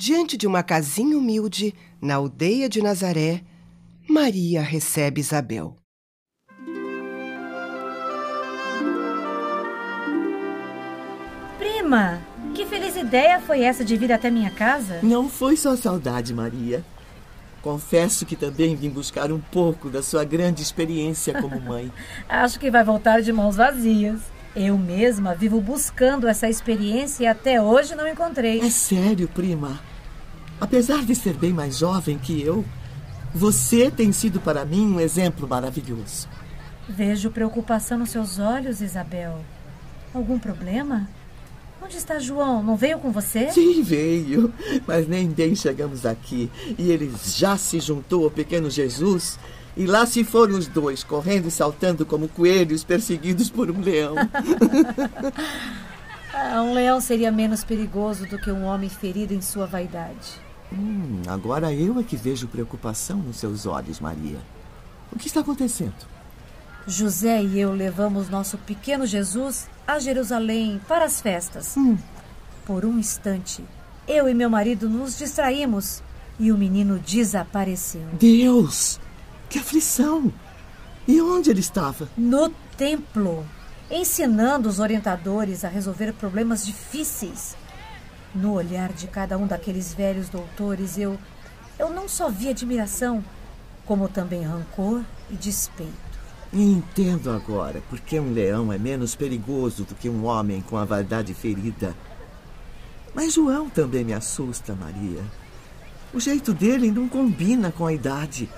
Diante de uma casinha humilde, na aldeia de Nazaré, Maria recebe Isabel. Prima, que feliz ideia foi essa de vir até minha casa? Não foi só saudade, Maria. Confesso que também vim buscar um pouco da sua grande experiência como mãe. Acho que vai voltar de mãos vazias. Eu mesma vivo buscando essa experiência e até hoje não encontrei. É sério, prima. Apesar de ser bem mais jovem que eu, você tem sido para mim um exemplo maravilhoso. Vejo preocupação nos seus olhos, Isabel. Algum problema? Onde está João? Não veio com você? Sim, veio. Mas nem bem chegamos aqui. E ele já se juntou ao pequeno Jesus. E lá se foram os dois, correndo e saltando como coelhos perseguidos por um leão. ah, um leão seria menos perigoso do que um homem ferido em sua vaidade. Hum, agora eu é que vejo preocupação nos seus olhos, Maria. O que está acontecendo? José e eu levamos nosso pequeno Jesus a Jerusalém para as festas. Hum. Por um instante, eu e meu marido nos distraímos e o menino desapareceu. Deus! Que aflição! E onde ele estava? No templo, ensinando os orientadores a resolver problemas difíceis. No olhar de cada um daqueles velhos doutores, eu eu não só vi admiração, como também rancor e despeito. Entendo agora porque um leão é menos perigoso do que um homem com a vaidade ferida. Mas João também me assusta, Maria. O jeito dele não combina com a idade.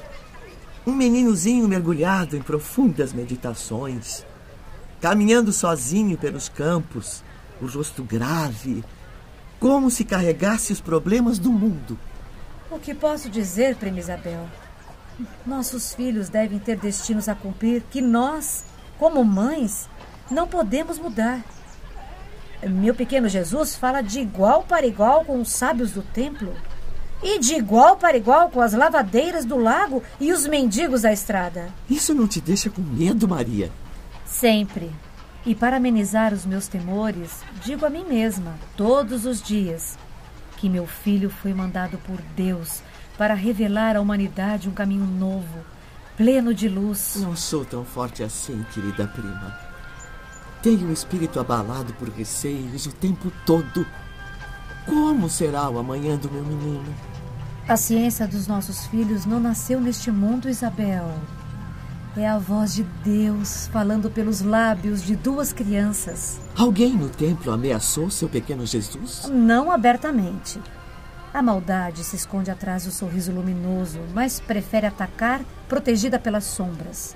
Um meninozinho mergulhado em profundas meditações, caminhando sozinho pelos campos, o rosto grave, como se carregasse os problemas do mundo. O que posso dizer, Prima Isabel? Nossos filhos devem ter destinos a cumprir que nós, como mães, não podemos mudar. Meu pequeno Jesus fala de igual para igual com os sábios do templo e de igual para igual com as lavadeiras do lago e os mendigos da estrada. Isso não te deixa com medo, Maria? Sempre. E para amenizar os meus temores, digo a mim mesma, todos os dias, que meu filho foi mandado por Deus para revelar à humanidade um caminho novo, pleno de luz. Não sou tão forte assim, querida prima. Tenho o espírito abalado por receios o tempo todo. Como será o amanhã do meu menino? A ciência dos nossos filhos não nasceu neste mundo, Isabel. É a voz de Deus falando pelos lábios de duas crianças. Alguém no templo ameaçou seu pequeno Jesus? Não abertamente. A maldade se esconde atrás do sorriso luminoso, mas prefere atacar protegida pelas sombras.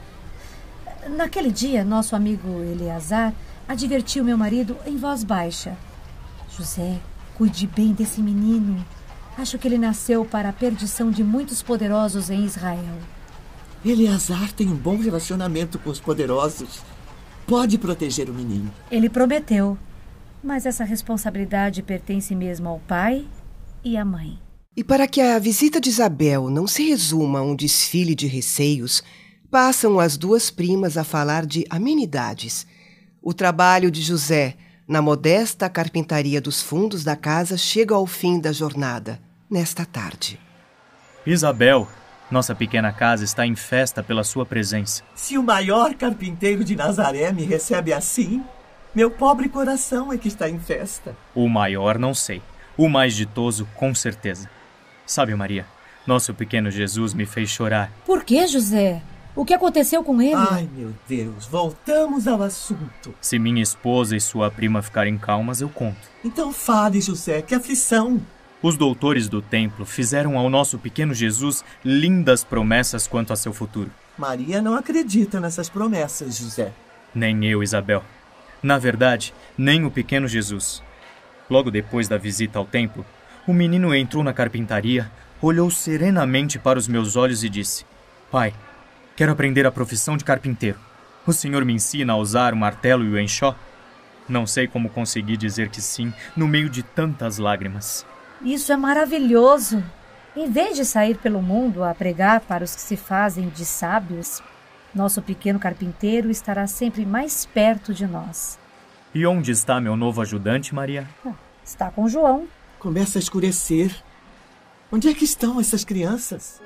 Naquele dia, nosso amigo Eleazar advertiu meu marido em voz baixa: José, cuide bem desse menino. Acho que ele nasceu para a perdição de muitos poderosos em Israel. Eleazar tem um bom relacionamento com os poderosos. Pode proteger o menino. Ele prometeu. Mas essa responsabilidade pertence mesmo ao pai e a mãe. E para que a visita de Isabel não se resuma a um desfile de receios, passam as duas primas a falar de amenidades. O trabalho de José na modesta carpintaria dos fundos da casa chega ao fim da jornada, nesta tarde. Isabel, nossa pequena casa está em festa pela sua presença. Se o maior carpinteiro de Nazaré me recebe assim, meu pobre coração é que está em festa. O maior não sei. O mais ditoso, com certeza. Sabe, Maria, nosso pequeno Jesus me fez chorar. Por que, José? O que aconteceu com ele? Ai, meu Deus, voltamos ao assunto. Se minha esposa e sua prima ficarem calmas, eu conto. Então fale, José, que aflição. Os doutores do templo fizeram ao nosso pequeno Jesus lindas promessas quanto a seu futuro. Maria não acredita nessas promessas, José. Nem eu, Isabel. Na verdade, nem o pequeno Jesus. Logo depois da visita ao templo, o menino entrou na carpintaria, olhou serenamente para os meus olhos e disse: Pai, quero aprender a profissão de carpinteiro. O senhor me ensina a usar o martelo e o enxó? Não sei como consegui dizer que sim no meio de tantas lágrimas. Isso é maravilhoso! Em vez de sair pelo mundo a pregar para os que se fazem de sábios, nosso pequeno carpinteiro estará sempre mais perto de nós. E onde está meu novo ajudante, Maria? Está com João. Começa a escurecer. Onde é que estão essas crianças?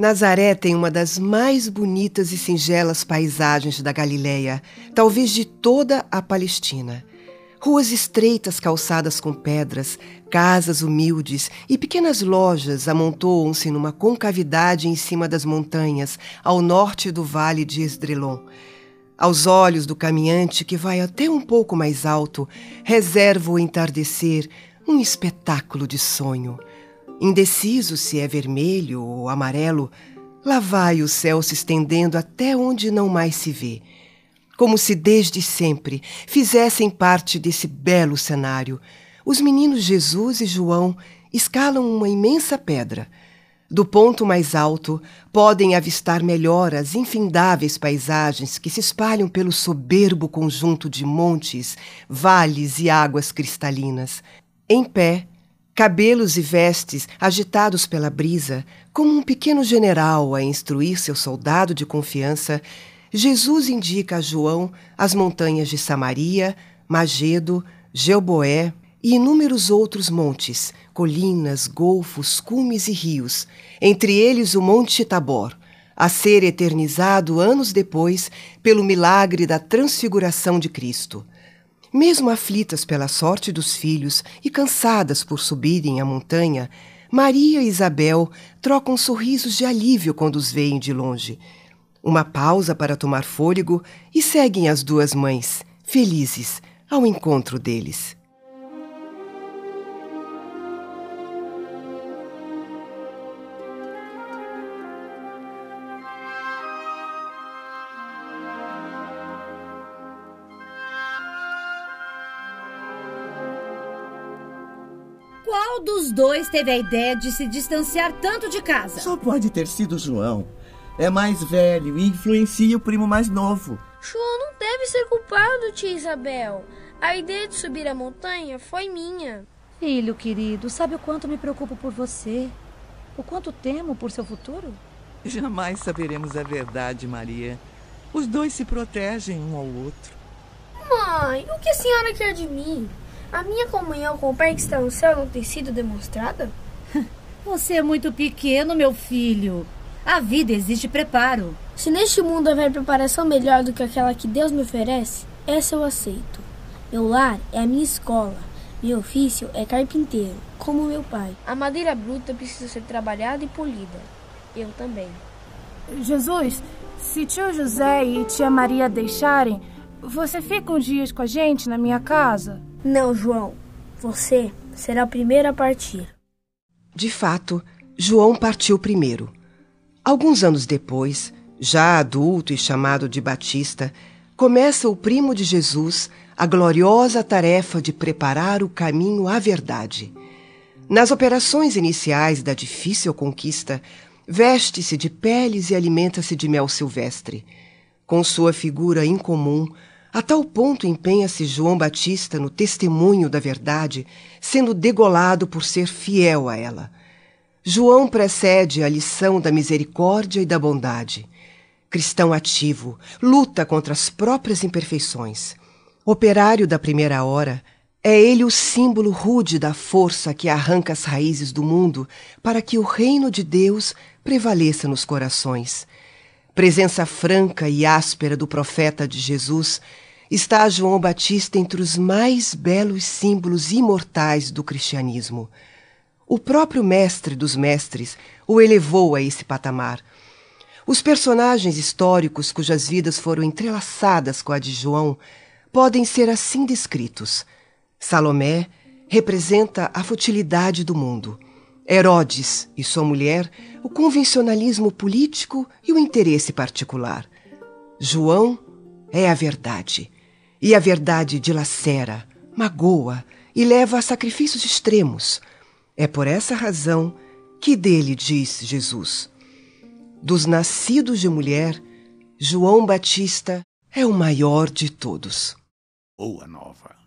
Nazaré tem uma das mais bonitas e singelas paisagens da Galileia, talvez de toda a Palestina. Ruas estreitas calçadas com pedras, casas humildes e pequenas lojas amontoam-se numa concavidade em cima das montanhas, ao norte do vale de Esdrelon. Aos olhos do caminhante, que vai até um pouco mais alto, reserva o entardecer um espetáculo de sonho. Indeciso se é vermelho ou amarelo, lá vai o céu se estendendo até onde não mais se vê. Como se desde sempre fizessem parte desse belo cenário, os meninos Jesus e João escalam uma imensa pedra. Do ponto mais alto, podem avistar melhor as infindáveis paisagens que se espalham pelo soberbo conjunto de montes, vales e águas cristalinas. Em pé, cabelos e vestes agitados pela brisa, como um pequeno general a instruir seu soldado de confiança, Jesus indica a João as montanhas de Samaria, Magedo, Gelboé e inúmeros outros montes, colinas, golfos, cumes e rios, entre eles o Monte Tabor, a ser eternizado anos depois pelo milagre da transfiguração de Cristo. Mesmo aflitas pela sorte dos filhos e cansadas por subirem a montanha, Maria e Isabel trocam sorrisos de alívio quando os veem de longe. Uma pausa para tomar fôlego e seguem as duas mães, felizes, ao encontro deles. Qual dos dois teve a ideia de se distanciar tanto de casa? Só pode ter sido João. É mais velho e influencia o primo mais novo. João não deve ser culpado, tia Isabel. A ideia de subir a montanha foi minha. Filho querido, sabe o quanto me preocupo por você? O quanto temo por seu futuro? Jamais saberemos a verdade, Maria. Os dois se protegem um ao outro. Mãe, o que a senhora quer de mim? A minha comunhão com o Pai que está no céu não tem sido demonstrada? Você é muito pequeno, meu filho. A vida exige preparo. Se neste mundo houver preparação melhor do que aquela que Deus me oferece, essa eu aceito. Meu lar é a minha escola. Meu ofício é carpinteiro, como meu pai. A madeira bruta precisa ser trabalhada e polida. Eu também. Jesus, se tio José e tia Maria deixarem, você fica uns dias com a gente na minha casa? Não, João. Você será o primeiro a partir. De fato, João partiu primeiro. Alguns anos depois, já adulto e chamado de Batista, começa o primo de Jesus a gloriosa tarefa de preparar o caminho à verdade. Nas operações iniciais da difícil conquista, veste-se de peles e alimenta-se de mel silvestre. Com sua figura incomum, a tal ponto empenha-se João Batista no testemunho da verdade, sendo degolado por ser fiel a ela. João precede a lição da misericórdia e da bondade. Cristão ativo, luta contra as próprias imperfeições. Operário da primeira hora, é ele o símbolo rude da força que arranca as raízes do mundo para que o reino de Deus prevaleça nos corações presença franca e áspera do profeta de Jesus, está João Batista entre os mais belos símbolos imortais do cristianismo. O próprio mestre dos mestres o elevou a esse patamar. Os personagens históricos cujas vidas foram entrelaçadas com a de João podem ser assim descritos. Salomé representa a futilidade do mundo. Herodes e sua mulher, o convencionalismo político e o interesse particular. João é a verdade, e a verdade dilacera, magoa e leva a sacrifícios extremos. É por essa razão que dele diz Jesus: Dos nascidos de mulher, João Batista é o maior de todos. Boa nova.